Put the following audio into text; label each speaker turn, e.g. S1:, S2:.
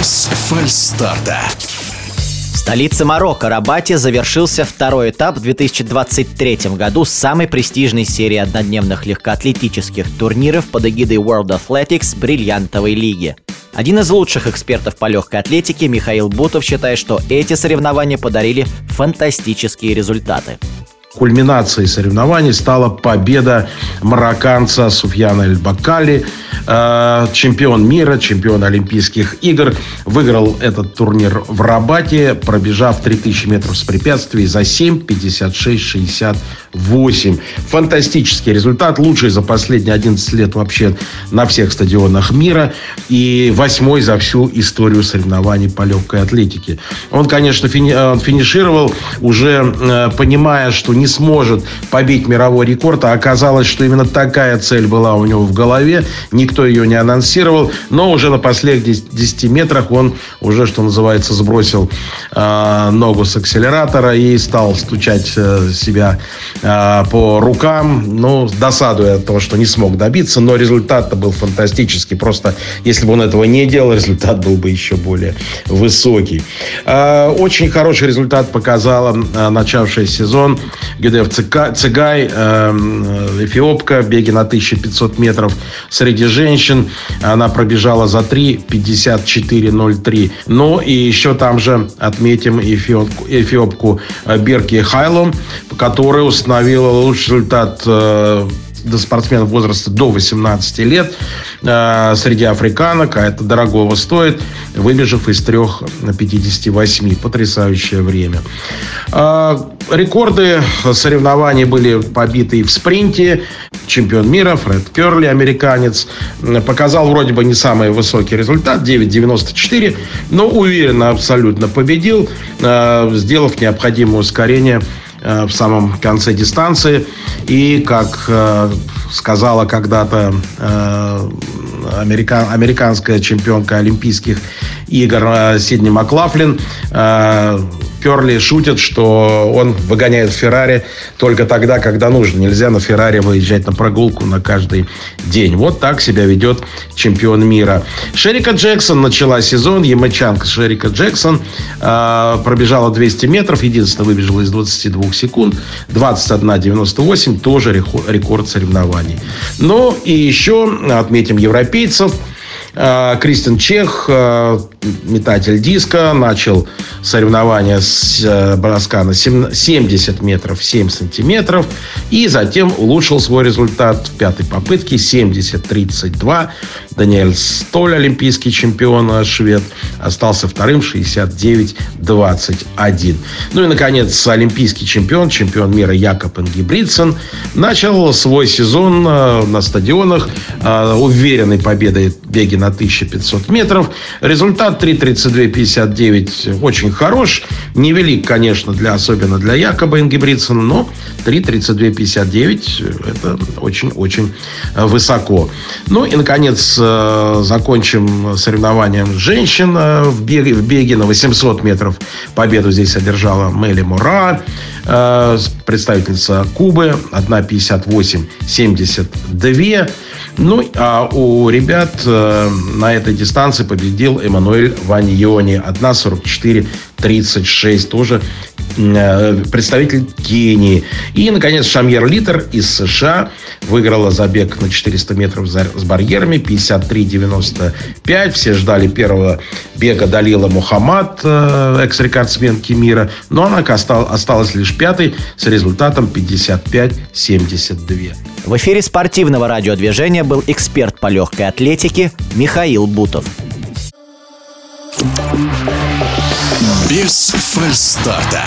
S1: Без фальстарта.
S2: В столице Марокко, Рабате, завершился второй этап в 2023 году самой престижной серии однодневных легкоатлетических турниров под эгидой World Athletics Бриллиантовой лиги. Один из лучших экспертов по легкой атлетике Михаил Бутов считает, что эти соревнования подарили фантастические результаты.
S3: Кульминацией соревнований стала победа марокканца Суфьяна Эль-Бакали – Э, чемпион мира, чемпион Олимпийских игр. Выиграл этот турнир в Рабате, пробежав 3000 метров с препятствий за 7, 56, 68. Фантастический результат. Лучший за последние 11 лет вообще на всех стадионах мира. И восьмой за всю историю соревнований по легкой атлетике. Он, конечно, фини э, финишировал уже э, понимая, что не сможет побить мировой рекорд. А оказалось, что именно такая цель была у него в голове. Никто ее не анонсировал, но уже на последних 10 метрах он уже, что называется, сбросил э, ногу с акселератора и стал стучать э, себя э, по рукам, ну, досадуя от того, что не смог добиться, но результат-то был фантастический. Просто если бы он этого не делал, результат был бы еще более высокий. Э, очень хороший результат показала э, начавший сезон Гюдев Цигай, э, эфиопка, беги на 1500 метров среди женщин. Она пробежала за 3.54.03. Ну и еще там же отметим эфиопку, эфиопку Берки Хайлом, которая установила лучший результат э, до спортсменов возраста до 18 лет э, среди африканок, а это дорогого стоит, выбежав из 3.58. Потрясающее время. Э, рекорды соревнований были побиты в спринте. Чемпион мира Фред Керли, американец, показал вроде бы не самый высокий результат, 9.94, но уверенно абсолютно победил, э, сделав необходимое ускорение Э, в самом конце дистанции. И, как э, сказала когда-то американ, американская чемпионка Олимпийских игр Сидни Маклафлин, Керли шутит, что он выгоняет Феррари только тогда, когда нужно. Нельзя на Феррари выезжать на прогулку на каждый день. Вот так себя ведет чемпион мира. Шерика Джексон начала сезон. Ямачанка Шерика Джексон э, пробежала 200 метров. Единственное, выбежала из 22 секунд. 21.98. Тоже рекорд соревнований. Ну и еще отметим европейцев. Э, Кристин Чех, э, метатель диска, начал соревнования с э, броска на 70 метров 7 сантиметров и затем улучшил свой результат в пятой попытке 70-32. Даниэль Столь, олимпийский чемпион швед, остался вторым 69-21. Ну и, наконец, олимпийский чемпион, чемпион мира Якоб Ингебридсен начал свой сезон на стадионах уверенной победой в беге на 1500 метров. Результат 3.32.59 очень хорош. Невелик, конечно, для, особенно для Якоба Ингебридсона, но 3.32.59 это очень-очень высоко. Ну и, наконец, э, закончим соревнованием женщин э, в беге, в беге на 800 метров. Победу здесь одержала Мели Мура, э, представительница Кубы, 1.58.72. Ну, а у ребят э, на этой дистанции победил Эммануэль Ваньони. 1.44.36. Тоже представитель Кении. И, наконец, Шамьер Литер из США выиграла забег на 400 метров с барьерами 53.95. Все ждали первого бега Далила Мухаммад, э, экс-рекордсменки мира. Но она осталась лишь пятой с результатом 55.72.
S2: В эфире спортивного радиодвижения был эксперт по легкой атлетике Михаил Бутов.
S1: Без фальстарта.